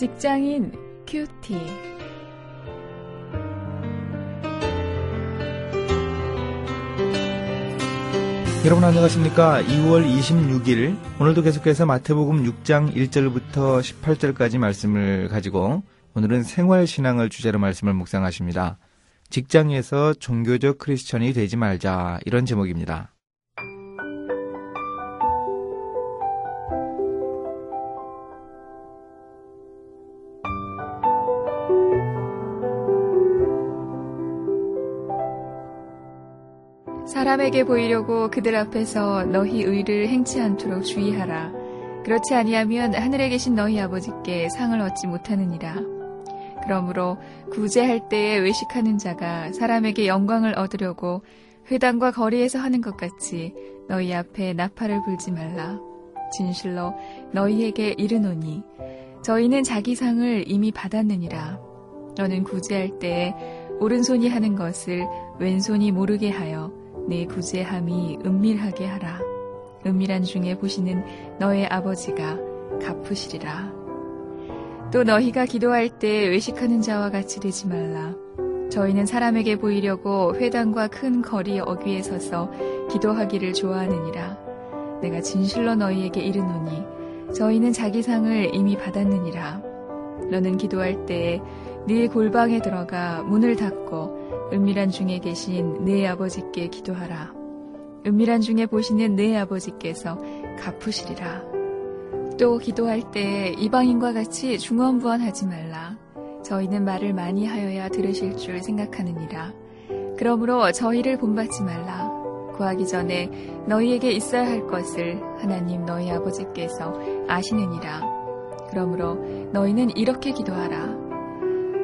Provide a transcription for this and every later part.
직장인 큐티. 여러분 안녕하십니까? 2월 26일 오늘도 계속해서 마태복음 6장 1절부터 18절까지 말씀을 가지고 오늘은 생활 신앙을 주제로 말씀을 묵상하십니다. 직장에서 종교적 크리스천이 되지 말자 이런 제목입니다. 사람에게 보이려고 그들 앞에서 너희 의를 행치 않도록 주의하라. 그렇지 아니하면 하늘에 계신 너희 아버지께 상을 얻지 못하느니라. 그러므로 구제할 때에 외식하는 자가 사람에게 영광을 얻으려고 회당과 거리에서 하는 것 같이 너희 앞에 나팔을 불지 말라. 진실로 너희에게 이르노니 저희는 자기 상을 이미 받았느니라. 너는 구제할 때에 오른손이 하는 것을 왼손이 모르게 하여 내 구제함이 은밀하게 하라. 은밀한 중에 보시는 너의 아버지가 갚으시리라. 또 너희가 기도할 때 외식하는 자와 같이 되지 말라. 저희는 사람에게 보이려고 회당과 큰 거리 어귀에 서서 기도하기를 좋아하느니라. 내가 진실로 너희에게 이르노니 저희는 자기 상을 이미 받았느니라. 너는 기도할 때에 네 골방에 들어가 문을 닫고 은밀한 중에 계신 네 아버지께 기도하라. 은밀한 중에 보시는 네 아버지께서 갚으시리라. 또 기도할 때 이방인과 같이 중언부언하지 말라. 저희는 말을 많이 하여야 들으실 줄 생각하느니라. 그러므로 저희를 본받지 말라. 구하기 전에 너희에게 있어야 할 것을 하나님 너희 아버지께서 아시느니라. 그러므로 너희는 이렇게 기도하라.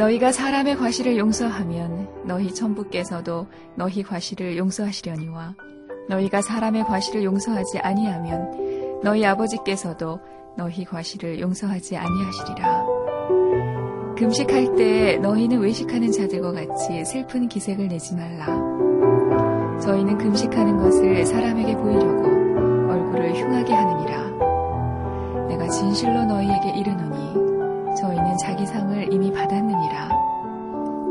너희가 사람의 과실을 용서하면 너희 천부께서도 너희 과실을 용서하시려니와 너희가 사람의 과실을 용서하지 아니하면 너희 아버지께서도 너희 과실을 용서하지 아니하시리라. 금식할 때 너희는 외식하는 자들과 같이 슬픈 기색을 내지 말라. 저희는 금식하는 것을 사람에게 보이려고 얼굴을 흉하게 하느니라. 내가 진실로 너희에게 이르노니 자기 상을 이미 받았느니라.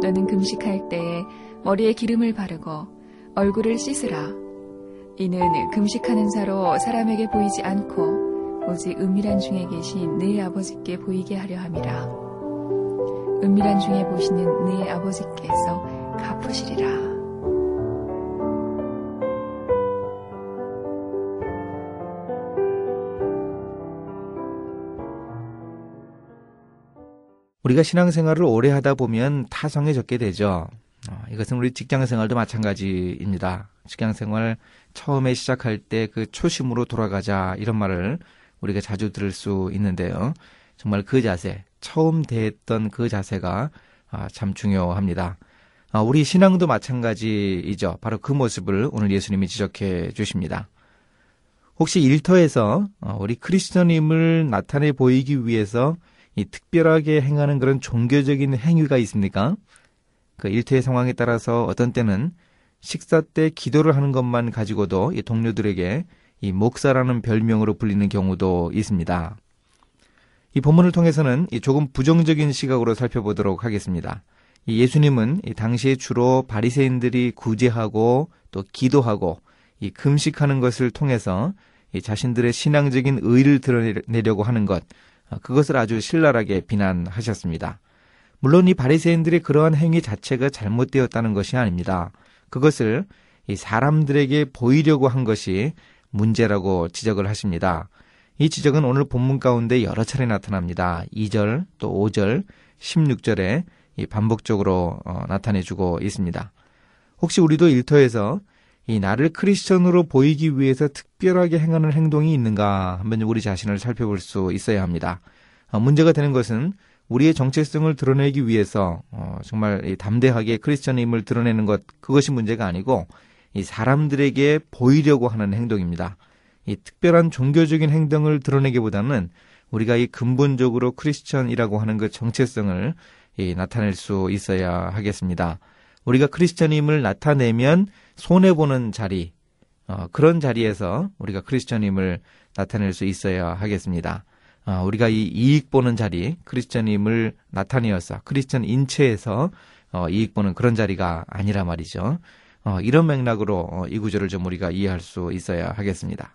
너는 금식할 때에 머리에 기름을 바르고 얼굴을 씻으라. 이는 금식하는 자로 사람에게 보이지 않고 오직 은밀한 중에 계신 네 아버지께 보이게 하려 함이라. 은밀한 중에 보시는 네 아버지께서 갚으시리라. 우리가 신앙생활을 오래 하다 보면 타성해졌게 되죠. 어, 이것은 우리 직장생활도 마찬가지입니다. 직장생활 처음에 시작할 때 그 초심으로 돌아가자 이런 말을 우리가 자주 들을 수 있는데요. 정말 그 자세, 처음 대했던 그 자세가 아, 참 중요합니다. 아, 우리 신앙도 마찬가지이죠. 바로 그 모습을 오늘 예수님이 지적해 주십니다. 혹시 일터에서 어, 우리 크리스천임을 나타내 보이기 위해서 이 특별하게 행하는 그런 종교적인 행위가 있습니까? 그 일터의 상황에 따라서 어떤 때는 식사 때 기도를 하는 것만 가지고도 이 동료들에게 이 목사라는 별명으로 불리는 경우도 있습니다. 이 본문을 통해서는 이 조금 부정적인 시각으로 살펴보도록 하겠습니다. 이 예수님은 이 당시에 주로 바리새인들이 구제하고 또 기도하고 이 금식하는 것을 통해서 이 자신들의 신앙적인 의를 드러내려고 하는 것 그것을 아주 신랄하게 비난하셨습니다. 물론 이 바리새인들의 그러한 행위 자체가 잘못되었다는 것이 아닙니다. 그것을 이 사람들에게 보이려고 한 것이 문제라고 지적을 하십니다. 이 지적은 오늘 본문 가운데 여러 차례 나타납니다. 2절 또 5절 16절에 반복적으로 어, 나타내주고 있습니다. 혹시 우리도 일터에서 이 나를 크리스천으로 보이기 위해서 특별하게 행하는 행동이 있는가 한번 우리 자신을 살펴볼 수 있어야 합니다. 어, 문제가 되는 것은 우리의 정체성을 드러내기 위해서 어, 정말 담대하게 크리스천임을 드러내는 것 그것이 문제가 아니고 이 사람들에게 보이려고 하는 행동입니다. 이 특별한 종교적인 행동을 드러내기보다는 우리가 이 근본적으로 크리스천이라고 하는 그 정체성을 이 나타낼 수 있어야 하겠습니다. 우리가 크리스천임을 나타내면 손해보는 자리, 어, 그런 자리에서 우리가 크리스천임을 나타낼 수 있어야 하겠습니다. 어, 우리가 이 이익 보는 자리, 크리스천임을 나타내어서 크리스천 인체에서 어, 이익 보는 그런 자리가 아니라 말이죠. 어, 이런 맥락으로 어, 이 구절을 좀 우리가 이해할 수 있어야 하겠습니다.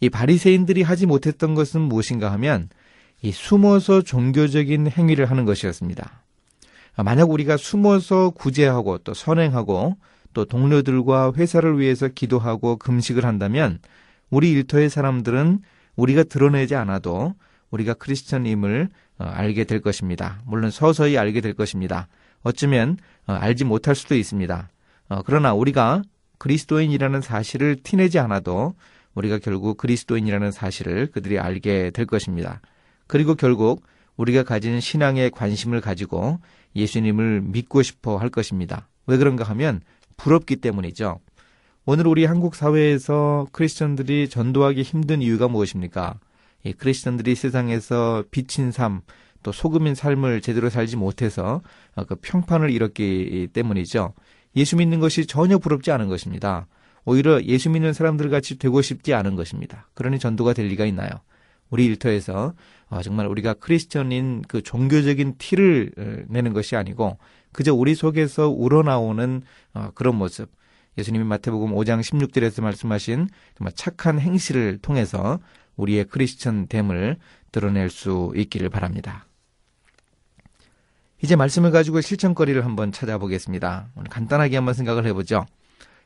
이 바리새인들이 하지 못했던 것은 무엇인가 하면 이 숨어서 종교적인 행위를 하는 것이었습니다. 아, 만약 우리가 숨어서 구제하고 또 선행하고 또 동료들과 회사를 위해서 기도하고 금식을 한다면 우리 일터의 사람들은 우리가 드러내지 않아도 우리가 크리스천임을 어, 알게 될 것입니다. 물론 서서히 알게 될 것입니다. 어쩌면 어, 알지 못할 수도 있습니다. 어, 그러나 우리가 그리스도인이라는 사실을 티내지 않아도 우리가 결국 그리스도인이라는 사실을 그들이 알게 될 것입니다. 그리고 결국 우리가 가진 신앙에 관심을 가지고 예수님을 믿고 싶어 할 것입니다. 왜 그런가 하면 부럽기 때문이죠. 오늘 우리 한국 사회에서 크리스천들이 전도하기 힘든 이유가 무엇입니까? 이 크리스천들이 세상에서 비친 삶, 또 소금인 삶을 제대로 살지 못해서 그 평판을 잃었기 때문이죠. 예수 믿는 것이 전혀 부럽지 않은 것입니다. 오히려 예수 믿는 사람들 같이 되고 싶지 않은 것입니다. 그러니 전도가 될 리가 있나요? 우리 일터에서 어, 정말 우리가 크리스천인 그 종교적인 티를 어, 내는 것이 아니고 그저 우리 속에서 우러나오는 어, 그런 모습. 예수님이 마태복음 5장 16절에서 말씀하신 정말 착한 행실을 통해서 우리의 크리스천 됨을 드러낼 수 있기를 바랍니다. 이제 말씀을 가지고 실천거리를 한번 찾아보겠습니다. 오늘 간단하게 한번 생각을 해보죠.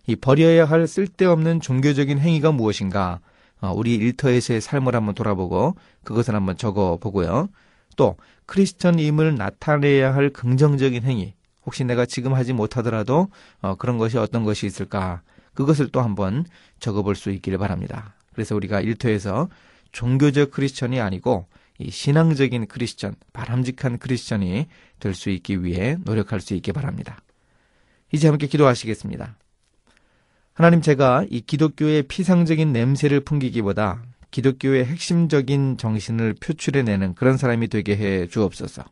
이 버려야 할 쓸데없는 종교적인 행위가 무엇인가? 어, 우리 일터에서의 삶을 한번 돌아보고 그것을 한번 적어 보고요. 또 크리스천임을 나타내야 할 긍정적인 행위. 혹시 내가 지금 하지 못하더라도 어, 그런 것이 어떤 것이 있을까? 그것을 또 한번 적어 볼 수 있기를 바랍니다. 그래서 우리가 일터에서 종교적 크리스천이 아니고 이 신앙적인 크리스천, 바람직한 크리스천이 될 수 있기 위해 노력할 수 있기 바랍니다. 이제 함께 기도하시겠습니다. 하나님 제가 이 기독교의 피상적인 냄새를 풍기기보다 기독교의 핵심적인 정신을 표출해내는 그런 사람이 되게 해 주옵소서.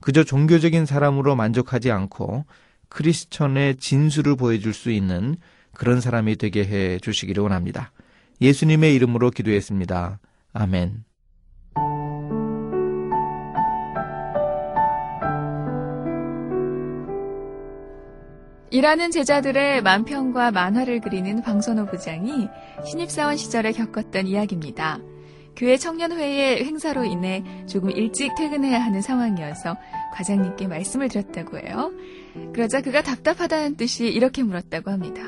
그저 종교적인 사람으로 만족하지 않고 크리스천의 진수를 보여줄 수 있는 그런 사람이 되게 해 주시기를 원합니다. 예수님의 이름으로 기도했습니다. 아멘. 일하는 제자들의 만평과 만화를 그리는 방선호 부장이 신입사원 시절에 겪었던 이야기입니다. 교회 청년회의 행사로 인해 조금 일찍 퇴근해야 하는 상황이어서 과장님께 말씀을 드렸다고 해요. 그러자 그가 답답하다는 뜻이 이렇게 물었다고 합니다.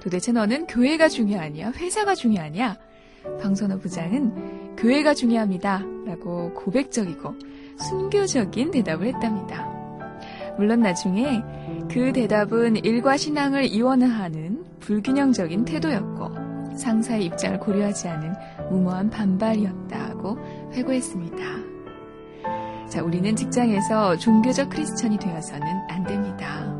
도대체 너는 교회가 중요하냐, 회사가 중요하냐? 방선호 부장은 교회가 중요합니다. 라고 고백적이고 순교적인 대답을 했답니다. 물론 나중에 그 대답은 일과 신앙을 이원화하는 불균형적인 태도였고 상사의 입장을 고려하지 않은 무모한 반발이었다고 회고했습니다. 자, 우리는 직장에서 종교적 크리스천이 되어서는 안 됩니다.